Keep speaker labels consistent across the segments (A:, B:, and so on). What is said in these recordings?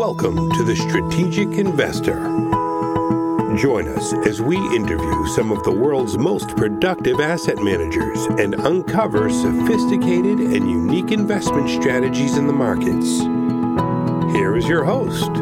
A: Welcome to the Strategic Investor. Join us as we interview some of the world's most productive asset managers and uncover sophisticated and unique investment strategies in the markets. Here is your host,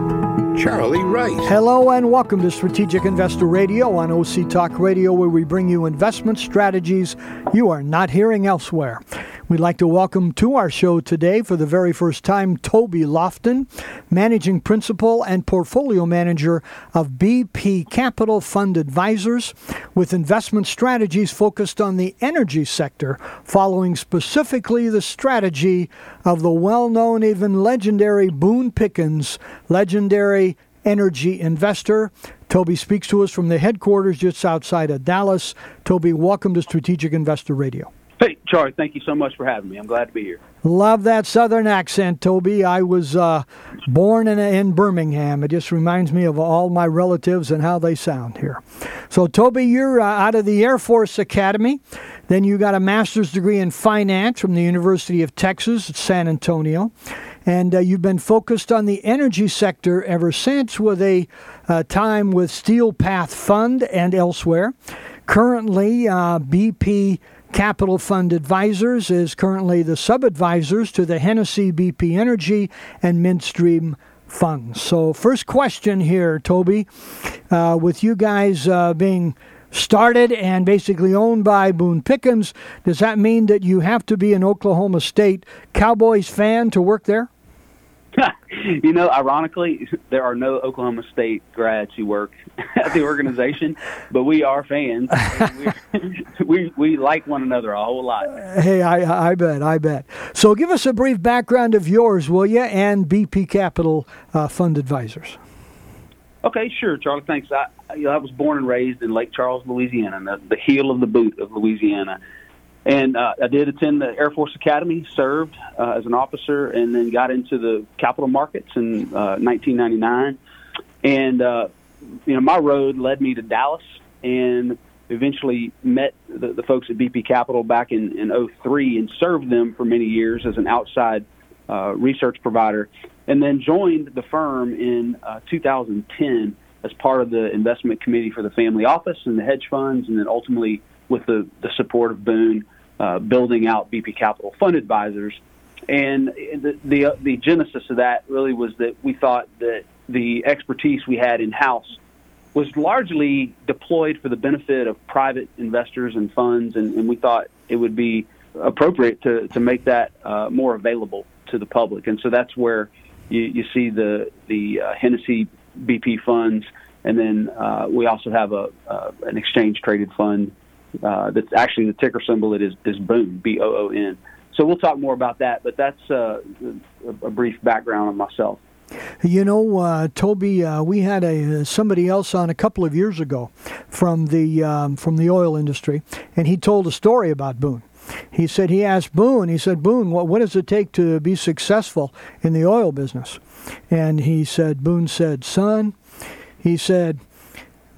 A: Charlie Wright.
B: Hello and welcome to Strategic Investor Radio on OC Talk Radio, where we bring you investment strategies you are not hearing elsewhere. We'd like to welcome to our show today for the very first time Toby Loftin, Managing Principal and Portfolio Manager of BP Capital Fund Advisors, with investment strategies focused on the energy sector, following specifically the strategy of the well known, even legendary Boone Pickens, legendary energy investor. Toby speaks to us from the headquarters just outside of Dallas. Toby, welcome to Strategic Investor Radio.
C: Hey, Charlie, thank you so much for having me. I'm glad to be here.
B: Love that southern accent, Toby. I was uh, born in, in Birmingham. It just reminds me of all my relatives and how they sound here. So, Toby, you're uh, out of the Air Force Academy. Then you got a master's degree in finance from the University of Texas at San Antonio. And uh, you've been focused on the energy sector ever since with a uh, time with Steel Path Fund and elsewhere. Currently, uh, BP Capital Fund Advisors is currently the sub advisors to the Hennessy BP Energy and Midstream funds. So, first question here, Toby, uh, with you guys uh, being started and basically owned by Boone Pickens, does that mean that you have to be an Oklahoma State Cowboys fan to work there?
C: you know, ironically, there are no Oklahoma State grads who work at the organization, but we are fans. we, we, like one another a whole lot.
B: Hey, I I bet, I bet. So, give us a brief background of yours, will you, and BP Capital uh, Fund Advisors.
C: Okay, sure, Charlie. Thanks. I, you know, I was born and raised in Lake Charles, Louisiana, the, the heel of the boot of Louisiana. And uh, I did attend the Air Force Academy, served uh, as an officer, and then got into the capital markets in uh, 1999. And uh, you know, my road led me to Dallas, and eventually met the, the folks at BP Capital back in in 03 and served them for many years as an outside uh, research provider, and then joined the firm in uh, 2010 as part of the investment committee for the family office and the hedge funds, and then ultimately with the, the support of Boone uh, building out BP Capital Fund Advisors. And the, the, the genesis of that really was that we thought that the expertise we had in house was largely deployed for the benefit of private investors and funds, and, and we thought it would be appropriate to, to make that uh, more available to the public. And so that's where you, you see the the uh, Hennessy BP funds, and then uh, we also have a uh, an exchange traded fund uh, that's actually the ticker symbol. It is is Boone, B O O N. So we'll talk more about that, but that's uh, a brief background on myself.
B: You know, uh, Toby, uh, we had a somebody else on a couple of years ago from the um, from the oil industry, and he told a story about Boone. He said he asked Boone. He said, "Boone, what what does it take to be successful in the oil business?" And he said, Boone said, "Son," he said,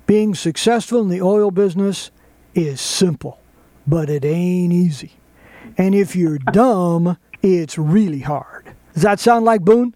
B: "being successful in the oil business is simple, but it ain't easy. And if you're dumb, it's really hard. Does that sound like Boone?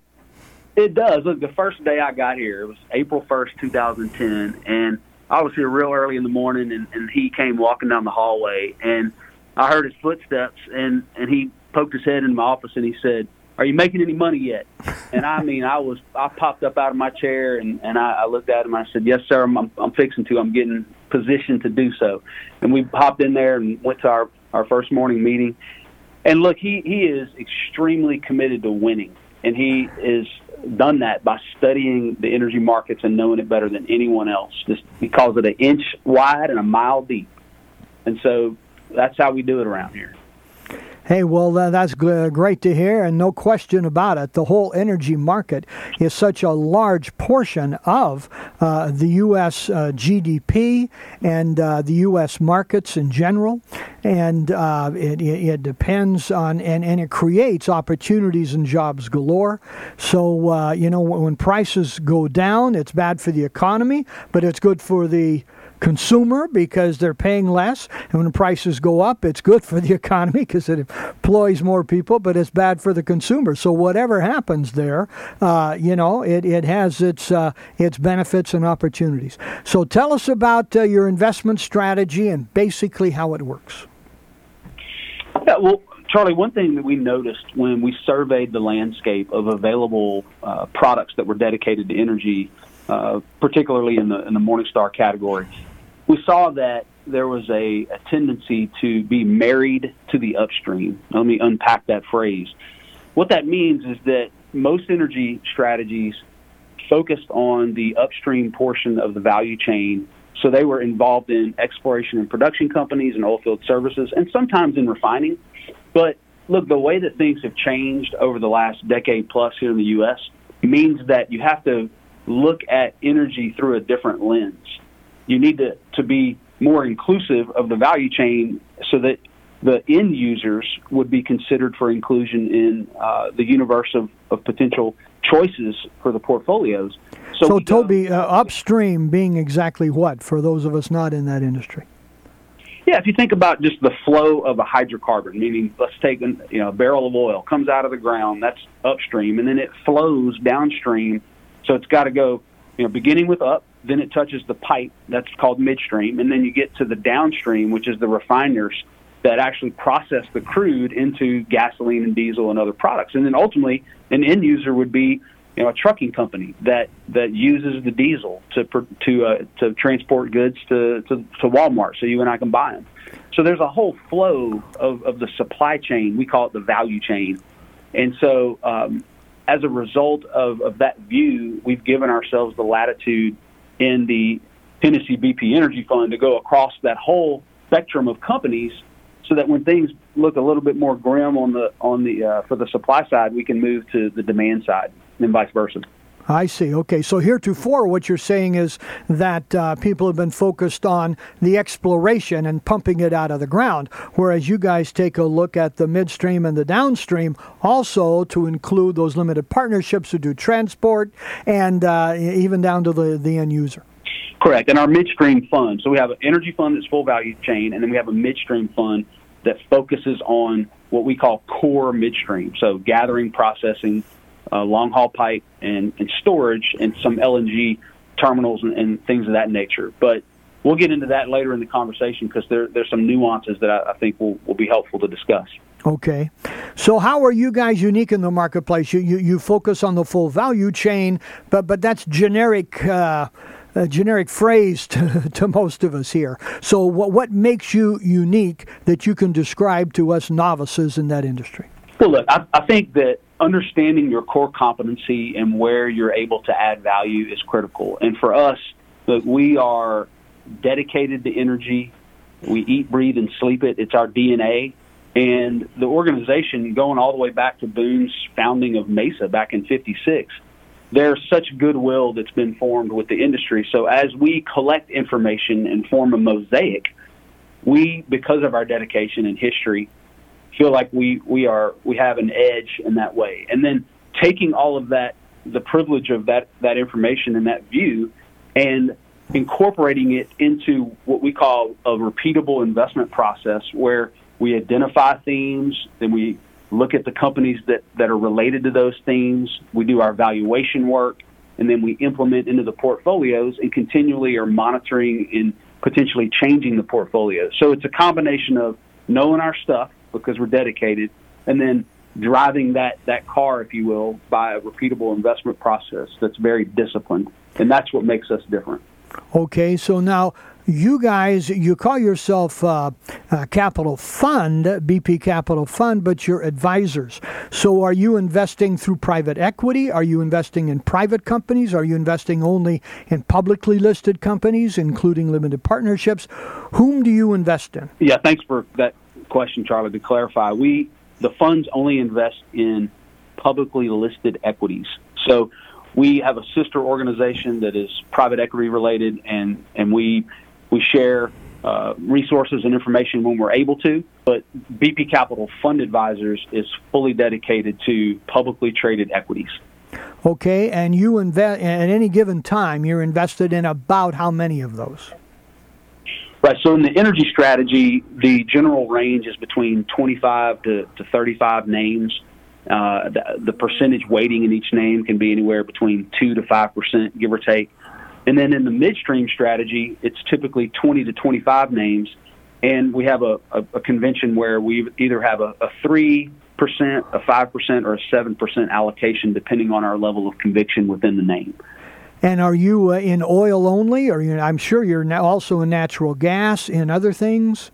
C: It does. Look, the first day I got here, it was April 1st, 2010, and I was here real early in the morning, and, and he came walking down the hallway, and I heard his footsteps, and, and he poked his head in my office, and he said, are you making any money yet? And I mean, I was, I popped up out of my chair and, and I, I looked at him. And I said, yes, sir, I'm, I'm fixing to, I'm getting positioned to do so. And we hopped in there and went to our, our first morning meeting. And look, he, he is extremely committed to winning. And he is done that by studying the energy markets and knowing it better than anyone else. Just he calls it an inch wide and a mile deep. And so that's how we do it around here.
B: Hey, well, that's great to hear, and no question about it. The whole energy market is such a large portion of uh, the U.S. Uh, GDP and uh, the U.S. markets in general, and uh, it, it, depends on and, and it creates opportunities and jobs galore. So, uh, you know, when prices go down, it's bad for the economy, but it's good for the consumer because they're paying less, and when prices go up, it's good for the economy because it employs more people, but it's bad for the consumer. So whatever happens there, uh, you know, it, it has its uh, its benefits and opportunities. So tell us about uh, your investment strategy and basically how it works.
C: Yeah, well, Charlie, one thing that we noticed when we surveyed the landscape of available uh, products that were dedicated to energy, uh, particularly in the in the Morningstar category, we saw that there was a, a tendency to be married to the upstream. Let me unpack that phrase. What that means is that most energy strategies focused on the upstream portion of the value chain. So they were involved in exploration and production companies and oilfield services, and sometimes in refining. But look, the way that things have changed over the last decade plus here in the U.S. means that you have to look at energy through a different lens. You need to, to be more inclusive of the value chain so that the end users would be considered for inclusion in uh, the universe of, of potential choices for the portfolios.
B: So, so Toby, uh, upstream being exactly what for those of us not in that industry?
C: Yeah, if you think about just the flow of a hydrocarbon, meaning let's take an, you know a barrel of oil comes out of the ground, that's upstream, and then it flows downstream. So it's got to go, you know, beginning with up, then it touches the pipe, that's called midstream, and then you get to the downstream, which is the refiners that actually process the crude into gasoline and diesel and other products, and then ultimately an end user would be you know a trucking company that that uses the diesel to to uh, to transport goods to, to to Walmart so you and I can buy them. So there's a whole flow of, of the supply chain. We call it the value chain, and so um, as a result of, of that view, we've given ourselves the latitude in the Hennessy BP Energy Fund to go across that whole spectrum of companies so that when things look a little bit more grim on the on the uh, for the supply side, we can move to the demand side and vice versa.
B: I see. Okay, so heretofore, what you're saying is that uh, people have been focused on the exploration and pumping it out of the ground, whereas you guys take a look at the midstream and the downstream, also to include those limited partnerships who do transport and uh, even down to the, the end user.
C: Correct. And our midstream fund. So we have an energy fund that's full value chain, and then we have a midstream fund that focuses on what we call core midstream. So gathering, processing, uh, long haul pipe and, and storage and some LNG terminals and, and things of that nature. But we'll get into that later in the conversation because there, there's some nuances that I, I think will, will be helpful to discuss.
B: Okay. So how are you guys unique in the marketplace? You you, you focus on the full value chain, but but that's generic uh, a generic phrase to, to most of us here. So what what makes you unique that you can describe to us novices in that industry?
C: Well, look, I, I think that understanding your core competency and where you're able to add value is critical. And for us, look, we are dedicated to energy. We eat, breathe, and sleep it. It's our DNA. And the organization, going all the way back to Boone's founding of Mesa back in '56, there's such goodwill that's been formed with the industry. So as we collect information and form a mosaic, we, because of our dedication and history, feel like we we are we have an edge in that way. And then taking all of that, the privilege of that that information and that view, and incorporating it into what we call a repeatable investment process, where we identify themes, then we look at the companies that that are related to those themes. We do our valuation work, and then we implement into the portfolios and continually are monitoring and potentially changing the portfolio. So it's a combination of knowing our stuff because we're dedicated, and then driving that that car, if you will, by a repeatable investment process that's very disciplined, and that's what makes us different.
B: Okay, so now you guys, you call yourself uh, Capital Fund, BP Capital Fund, but you're advisors. So are you investing through private equity? Are you investing in private companies? Are you investing only in publicly listed companies, including limited partnerships? Whom do you invest in?
C: Yeah, thanks for that question, Charlie. To clarify, we the funds only invest in publicly listed equities. So we have a sister organization that is private equity related, and and we we share uh, resources and information when we're able to. But BP Capital Fund Advisors is fully dedicated to publicly traded equities.
B: Okay, and you invest at any given time. You're invested in about how many of those?
C: Right. So in the energy strategy, the general range is between 25 to, to 35 names. Uh, the, the, percentage weighting in each name can be anywhere between 2 to 5 percent, give or take. And then in the midstream strategy, it's typically 20 to 25 names. And we have a, a, a convention where we either have a, a 3%, a 5%, or a 7% allocation, depending on our level of conviction within the name.
B: And are you uh, in oil only, or you, I'm sure you're also in natural gas and other things?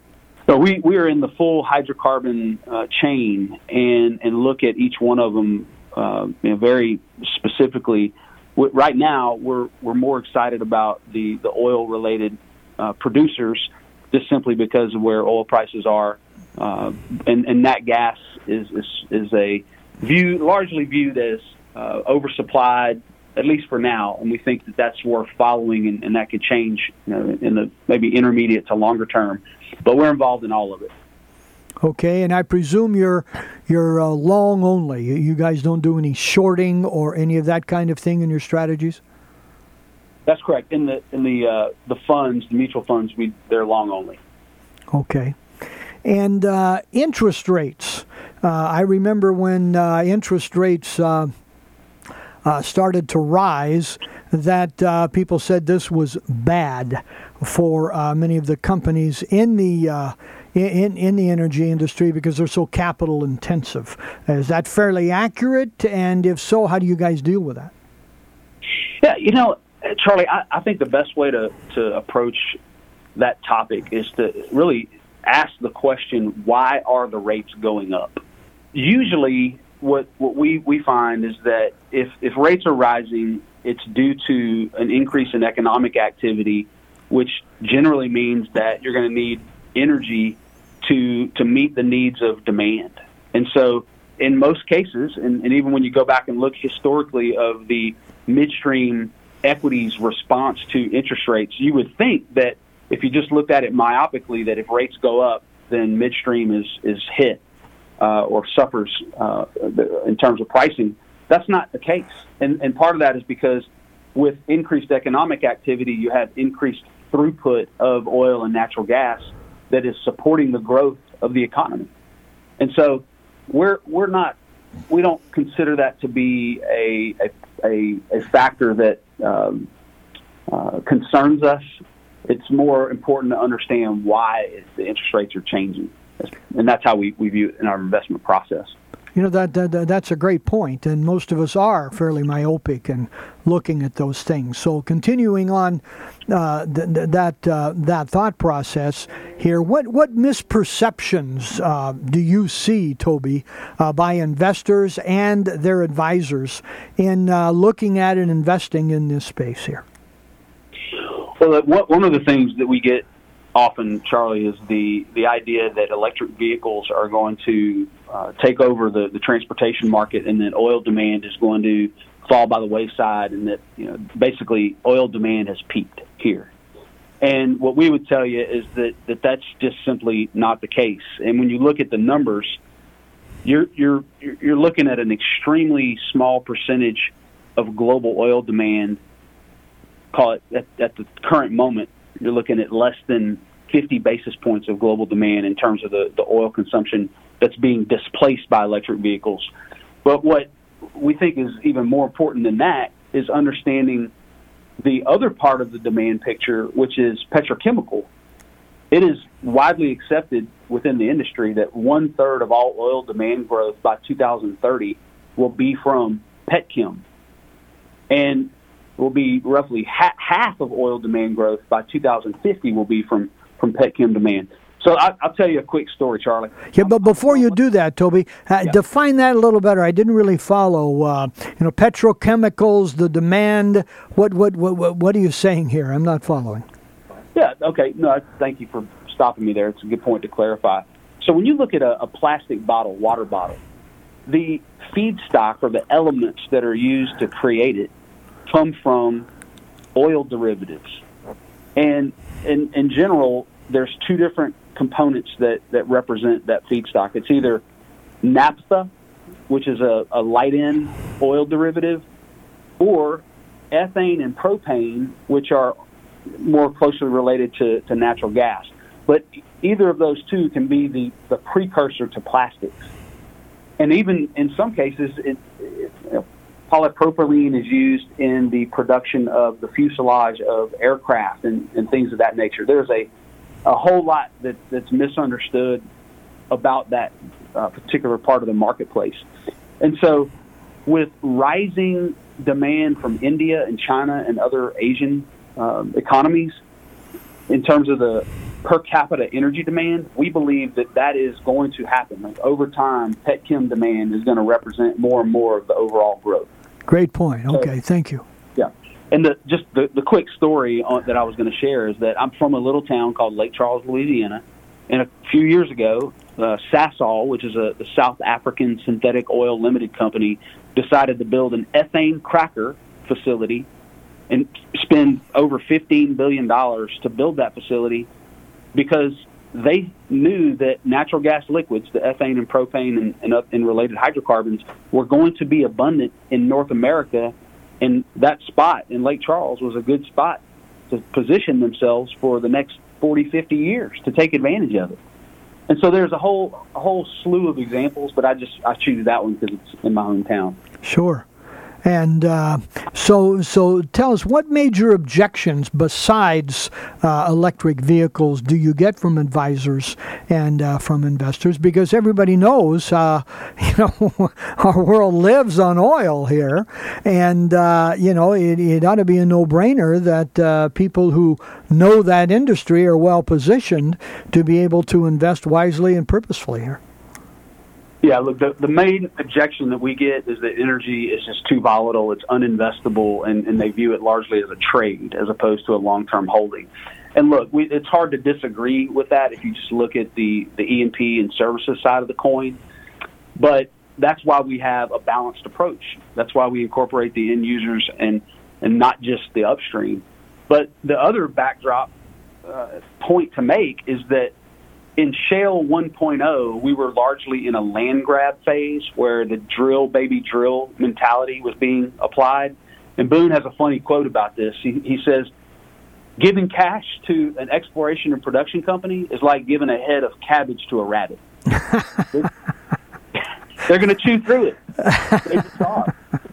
C: So we, we are in the full hydrocarbon uh, chain and, and look at each one of them uh, you know, very specifically. Right now, we're we're more excited about the, the oil related uh, producers just simply because of where oil prices are, uh, and and that gas is is, is a view largely viewed as uh, oversupplied at least for now, and we think that that's worth following, and, and that could change you know, in the maybe intermediate to longer term. But we're involved in all of it.
B: Okay, and I presume you're you're uh, long only. You guys don't do any shorting or any of that kind of thing in your strategies.
C: That's correct. In the in the uh, the funds, the mutual funds, we they're long only.
B: Okay, and uh, interest rates. Uh, I remember when uh, interest rates uh, started to rise that uh, people said this was bad for uh, many of the companies in the uh, in in the energy industry because they're so capital intensive. Is that fairly accurate? And if so, how do you guys deal with that?
C: Yeah, you know, Charlie, I, I think the best way to to approach that topic is to really ask the question: Why are the rates going up? Usually, what what we we find is that if if rates are rising, it's due to an increase in economic activity, which generally means that you're going to need energy to to meet the needs of demand. And so, in most cases, and, and even when you go back and look historically of the midstream equities response to interest rates, you would think that if you just looked at it myopically, that if rates go up, then midstream is is hit uh, or suffers uh, in terms of pricing. That's not the case, and and part of that is because with increased economic activity, you have increased throughput of oil and natural gas that is supporting the growth of the economy, and so we're we're not we don't consider that to be a a, a, factor that um, uh, concerns us. It's more important to understand why the interest rates are changing and that's how we, we view it in our investment process.
B: You know that, that, that's a great point, and most of us are fairly myopic and looking at those things. So, continuing on uh, th- th- that uh, that thought process here, what what misperceptions uh, do you see, Toby, uh, by investors and their advisors in uh, looking at and investing in this space here?
C: Well, one of the things that we get often, Charlie, is the the idea that electric vehicles are going to uh, take over the, the transportation market, and that oil demand is going to fall by the wayside, and that you know basically oil demand has peaked here. And what we would tell you is that, that that's just simply not the case. And when you look at the numbers, you're you're you're looking at an extremely small percentage of global oil demand. Call it at, at the current moment you're looking at less than 50 basis points of global demand in terms of the, the oil consumption that's being displaced by electric vehicles. But what we think is even more important than that is understanding the other part of the demand picture, which is petrochemical. It is widely accepted within the industry that one third of all oil demand growth by 2030 will be from petchem. And will be roughly ha- half of oil demand growth by 2050 will be from from petchem demand. So I, will tell you a quick story, Charlie.
B: Yeah, but before you do that, Toby, uh, yeah. define that a little better. I didn't really follow. Uh, you know, petrochemicals, the demand. What, what what what are you saying here? I'm not following.
C: Yeah. Okay. No. Thank you for stopping me there. It's a good point to clarify. So when you look at a, a plastic bottle, water bottle, the feedstock or the elements that are used to create it come from oil derivatives. And in, in general, there's two different components that, that represent that feedstock. It's either naphtha, which is a, a light end oil derivative, or ethane and propane, which are more closely related to, to natural gas. But either of those two can be the, the precursor to plastics. And even in some cases, it, polypropylene is used in the production of the fuselage of aircraft and, and things of that nature. There's a, a whole lot that, that's misunderstood about that uh, particular part of the marketplace. And so, with rising demand from India and China and other Asian um, economies, in terms of the per capita energy demand, we believe that that is going to happen. Like over time, petchem demand is going to represent more and more of the overall growth.
B: Great point. Okay, so, thank you.
C: Yeah, and the, just the, the quick story on, that I was going to share is that I'm from a little town called Lake Charles, Louisiana, and a few years ago, uh, Sasol, which is a, a South African synthetic oil limited company, decided to build an ethane cracker facility and spend over $15 billion to build that facility because they knew that natural gas liquids, the ethane and propane and, and, and related hydrocarbons, were going to be abundant in North America. And that spot in Lake Charles was a good spot to position themselves for the next 40, 50 years to take advantage of it. And so there's a whole a whole slew of examples, but I just I choose that one because it's in my hometown.
B: Sure. And uh, so, so tell us what major objections besides uh, electric vehicles do you get from advisors and uh, from investors? Because everybody knows, uh, you know, our world lives on oil here, and uh, you know it, it, ought to be a no-brainer that uh, people who know that industry are well positioned to be able to invest wisely and purposefully here.
C: Yeah, look, the, the main objection that we get is that energy is just too volatile, it's uninvestable, and, and they view it largely as a trade as opposed to a long term holding. And look, we, it's hard to disagree with that if you just look at the, the E&P and services side of the coin. But that's why we have a balanced approach. That's why we incorporate the end users and, and not just the upstream. But the other backdrop uh, point to make is that in Shale 1.0, we were largely in a land grab phase where the drill, baby, drill mentality was being applied. And Boone has a funny quote about this. He, he says, Giving cash to an exploration and production company is like giving a head of cabbage to a rabbit. they're, they're going to chew through it.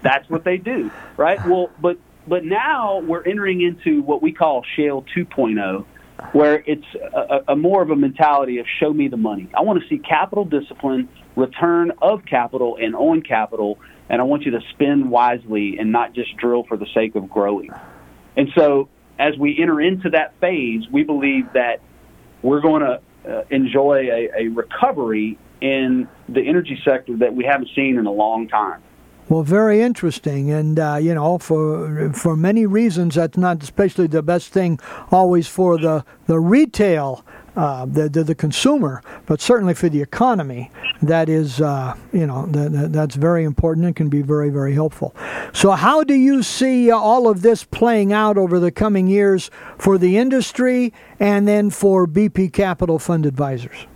C: That's what they do, right? Well, but but now we're entering into what we call Shale 2.0, where it's a, a, more of a mentality of show me the money. I want to see capital discipline, return of capital, and on capital, and I want you to spend wisely and not just drill for the sake of growing. And so, as we enter into that phase, we believe that we're going to uh, enjoy a, a recovery in the energy sector that we haven't seen in a long time.
B: Well, very interesting, and uh, you know, for for many reasons, that's not especially the best thing always for the the retail, uh, the, the, the consumer, but certainly for the economy, that is, uh, you know, that, that's very important and can be very very helpful. So, how do you see all of this playing out over the coming years for the industry and then for BP Capital Fund Advisors?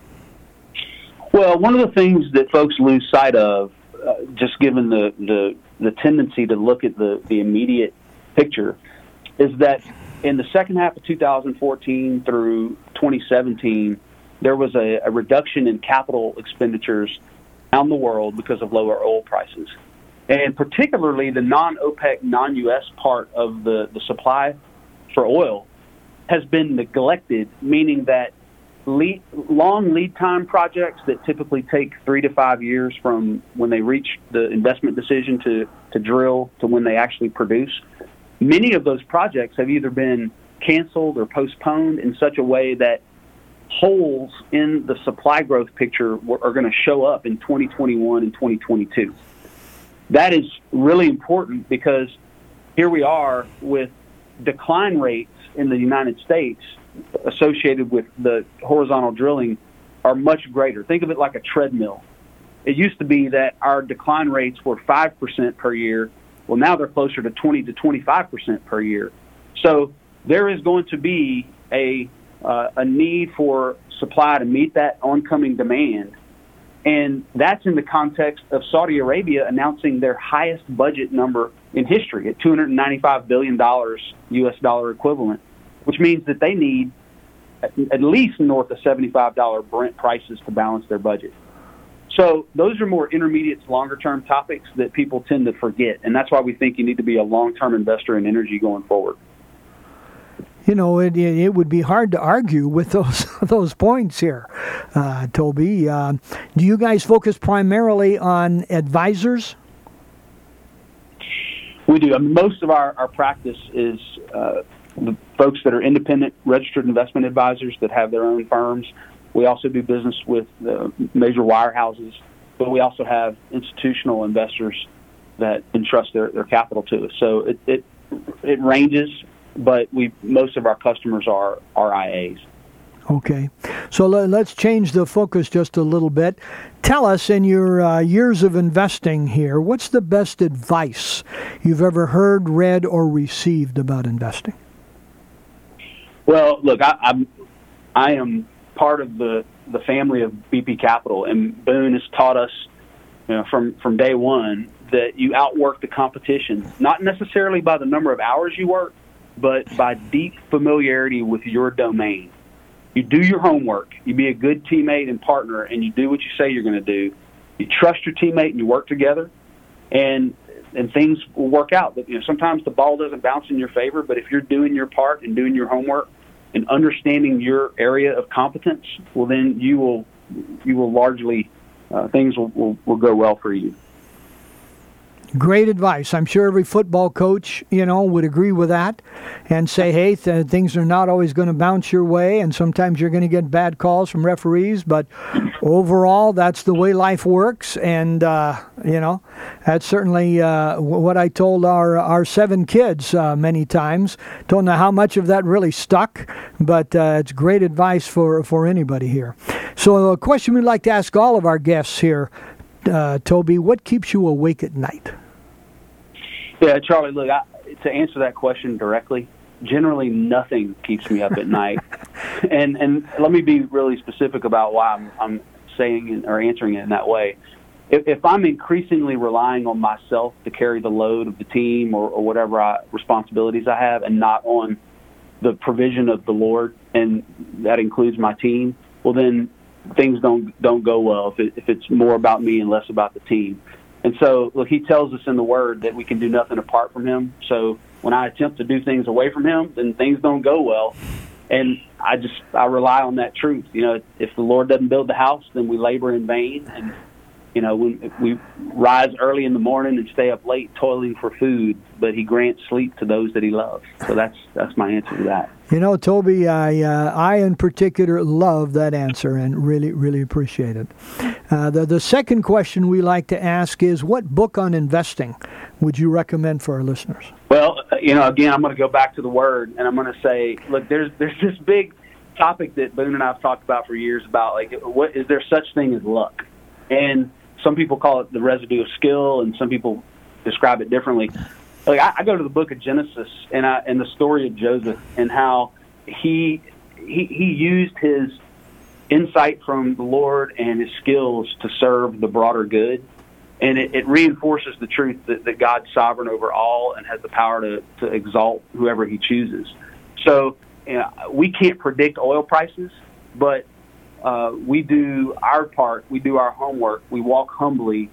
C: Well, one of the things that folks lose sight of uh, just given the, the the tendency to look at the the immediate picture, is that in the second half of 2014 through 2017, there was a, a reduction in capital expenditures around the world because of lower oil prices, and particularly the non-OPEC, non-US part of the the supply for oil has been neglected, meaning that lead, long lead time projects that typically take three to five years from when they reach the investment decision to, to drill to when they actually produce. Many of those projects have either been canceled or postponed in such a way that holes in the supply growth picture are going to show up in 2021 and 2022. That is really important because here we are with decline rates in the United States associated with the horizontal drilling are much greater. Think of it like a treadmill. It used to be that our decline rates were 5% per year. Well, now they're closer to 20 to 25% per year. So there is going to be a, uh, a need for supply to meet that oncoming demand. And that's in the context of Saudi Arabia announcing their highest budget number in history at $295 billion US dollar equivalent which means that they need at least north of $75 Brent prices to balance their budget. So those are more intermediate to longer term topics that people tend to forget, and that's why we think you need to be a long term investor in energy going forward.
B: You know, it, it would be hard to argue with those those points here, uh, Toby. Uh, do you guys focus primarily on advisors?
C: We do. I mean, most of our, our practice is uh, the folks that are independent registered investment advisors that have their own firms. We also do business with uh, major wirehouses, but we also have institutional investors that entrust their, their capital to us. So it, it it ranges, but we most of our customers are RIAs.
B: Okay, so let's change the focus just a little bit. Tell us, in your uh, years of investing here, what's the best advice you've ever heard, read, or received about investing?
C: Well, look, I, I'm I am part of the the family of BP Capital, and Boone has taught us you know, from from day one that you outwork the competition, not necessarily by the number of hours you work, but by deep familiarity with your domain. You do your homework, you be a good teammate and partner, and you do what you say you're going to do. You trust your teammate and you work together, and and things will work out. But you know, sometimes the ball doesn't bounce in your favor, but if you're doing your part and doing your homework and understanding your area of competence, well, then you will you will largely uh, things will, will, will go well for you.
B: Great advice. I'm sure every football coach, you know, would agree with that and say, hey, th- things are not always going to bounce your way, and sometimes you're going to get bad calls from referees, but overall, that's the way life works. And, uh, you know, that's certainly uh, what I told our, our seven kids uh, many times. Don't know how much of that really stuck, but uh, it's great advice for, for anybody here. So, a question we'd like to ask all of our guests here uh, Toby, what keeps you awake at night?
C: Yeah, Charlie, look, I, to answer that question directly, generally nothing keeps me up at night. And and let me be really specific about why I'm, I'm saying or answering it in that way. If, if I'm increasingly relying on myself to carry the load of the team or, or whatever I, responsibilities I have, and not on the provision of the Lord, and that includes my team, well then things don't don't go well if, it, if it's more about me and less about the team. And so, look, he tells us in the Word that we can do nothing apart from him. So when I attempt to do things away from him, then things don't go well. And I just I rely on that truth. You know, if the Lord doesn't build the house, then we labor in vain. And you know, when we rise early in the morning and stay up late toiling for food, but He grants sleep to those that He loves. So that's that's my answer to that.
B: You know, Toby, I uh, I in particular love that answer and really really appreciate it. Uh, the the second question we like to ask is, what book on investing would you recommend for our listeners?
C: Well, uh, you know, again, I'm going to go back to the Word, and I'm going to say, look, there's there's this big topic that Boone and I've talked about for years about like, what is there such thing as luck? And some people call it the residue of skill, and some people describe it differently. Like I, I go to the book of Genesis and I, and the story of Joseph and how he he he used his insight from the Lord and his skills to serve the broader good. And it, it reinforces the truth that, that God's sovereign over all and has the power to, to exalt whoever he chooses. So you know, we can't predict oil prices, but uh, we do our part, we do our homework, we walk humbly,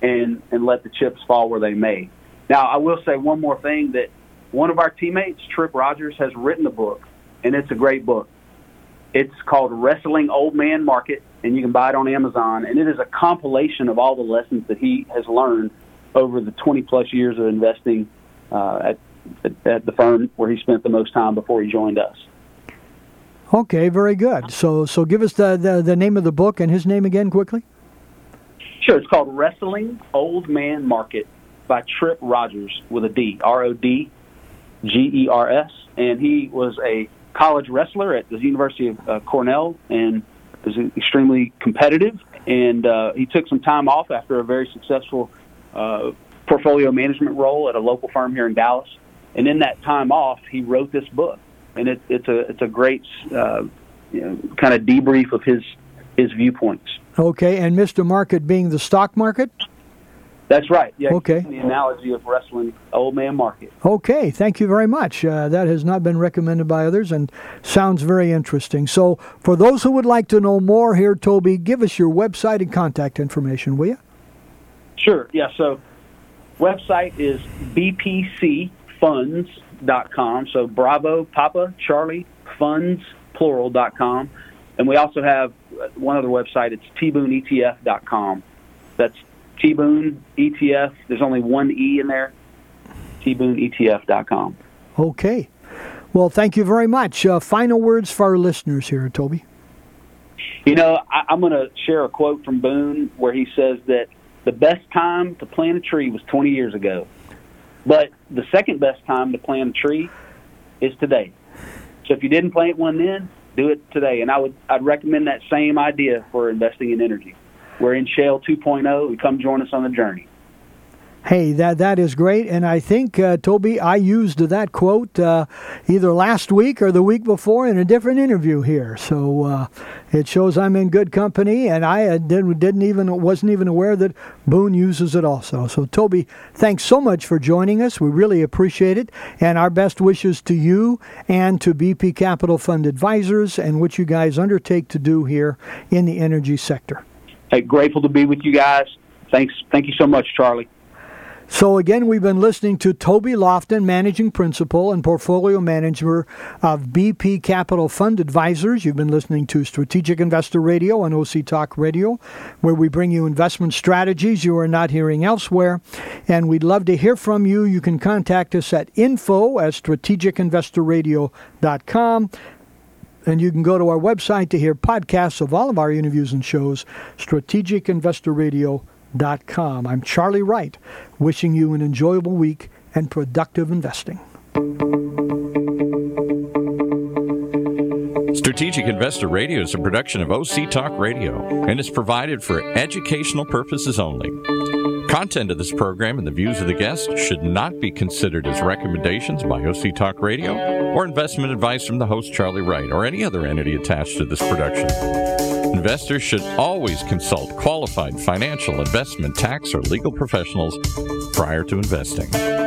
C: and and let the chips fall where they may. Now, I will say one more thing that one of our teammates, Trip Rodgers, has written a book, and it's a great book. It's called Wrestling Old Man Market, and you can buy it on Amazon. And it is a compilation of all the lessons that he has learned over the 20 plus years of investing uh, at, at, at the firm where he spent the most time before he joined us.
B: Okay, very good. So, so give us the, the, the name of the book and his name again quickly.
C: Sure, it's called Wrestling Old Man Market by Trip Rodgers with a D, R O D G E R S, and he was a college wrestler at the University of uh, Cornell and was extremely competitive. And uh, he took some time off after a very successful uh, portfolio management role at a local firm here in Dallas. And in that time off, he wrote this book and it, it's a it's a great uh, you know, kind of debrief of his his viewpoints.
B: Okay, and Mr. Market being the stock market.
C: That's right. Yeah.
B: Okay.
C: The analogy of wrestling old man market.
B: Okay. Thank you very much. Uh, that has not been recommended by others and sounds very interesting. So, for those who would like to know more here, Toby, give us your website and contact information, will you?
C: Sure. Yeah. So, website is bpcfunds.com. So, Bravo Papa Charlie Funds plural.com. And we also have one other website. It's tbooneetf.com. That's T-Boone ETF. There's only one E in there. TBooneETF.com.
B: Okay. Well, thank you very much. Uh, final words for our listeners here, Toby.
C: You know, I, I'm going to share a quote from Boone where he says that the best time to plant a tree was 20 years ago, but the second best time to plant a tree is today. So if you didn't plant one then, do it today. And I would I'd recommend that same idea for investing in energy. We're in Shale 2.0. Come join us on the journey.
B: Hey, that that is great, and I think uh, Toby, I used that quote uh, either last week or the week before in a different interview here. So uh, it shows I'm in good company, and I uh, didn't, didn't even wasn't even aware that Boone uses it also. So Toby, thanks so much for joining us. We really appreciate it, and our best wishes to you and to BP Capital Fund Advisors and what you guys undertake to do here in the energy sector.
C: Hey, grateful to be with you guys. Thanks. Thank you so much, Charlie.
B: So, again, we've been listening to Toby Loftin, Managing Principal and Portfolio Manager of BP Capital Fund Advisors. You've been listening to Strategic Investor Radio on OC Talk Radio, where we bring you investment strategies you are not hearing elsewhere. And we'd love to hear from you. You can contact us at info at strategicinvestorradio.com. And you can go to our website to hear podcasts of all of our interviews and shows, strategicinvestorradio.com. I'm Charlie Wright, wishing you an enjoyable week and productive investing.
D: Strategic Investor Radio is a production of OC Talk Radio and is provided for educational purposes only. Content of this program and the views of the guests should not be considered as recommendations by OC Talk Radio or investment advice from the host Charlie Wright or any other entity attached to this production. Investors should always consult qualified financial, investment, tax, or legal professionals prior to investing.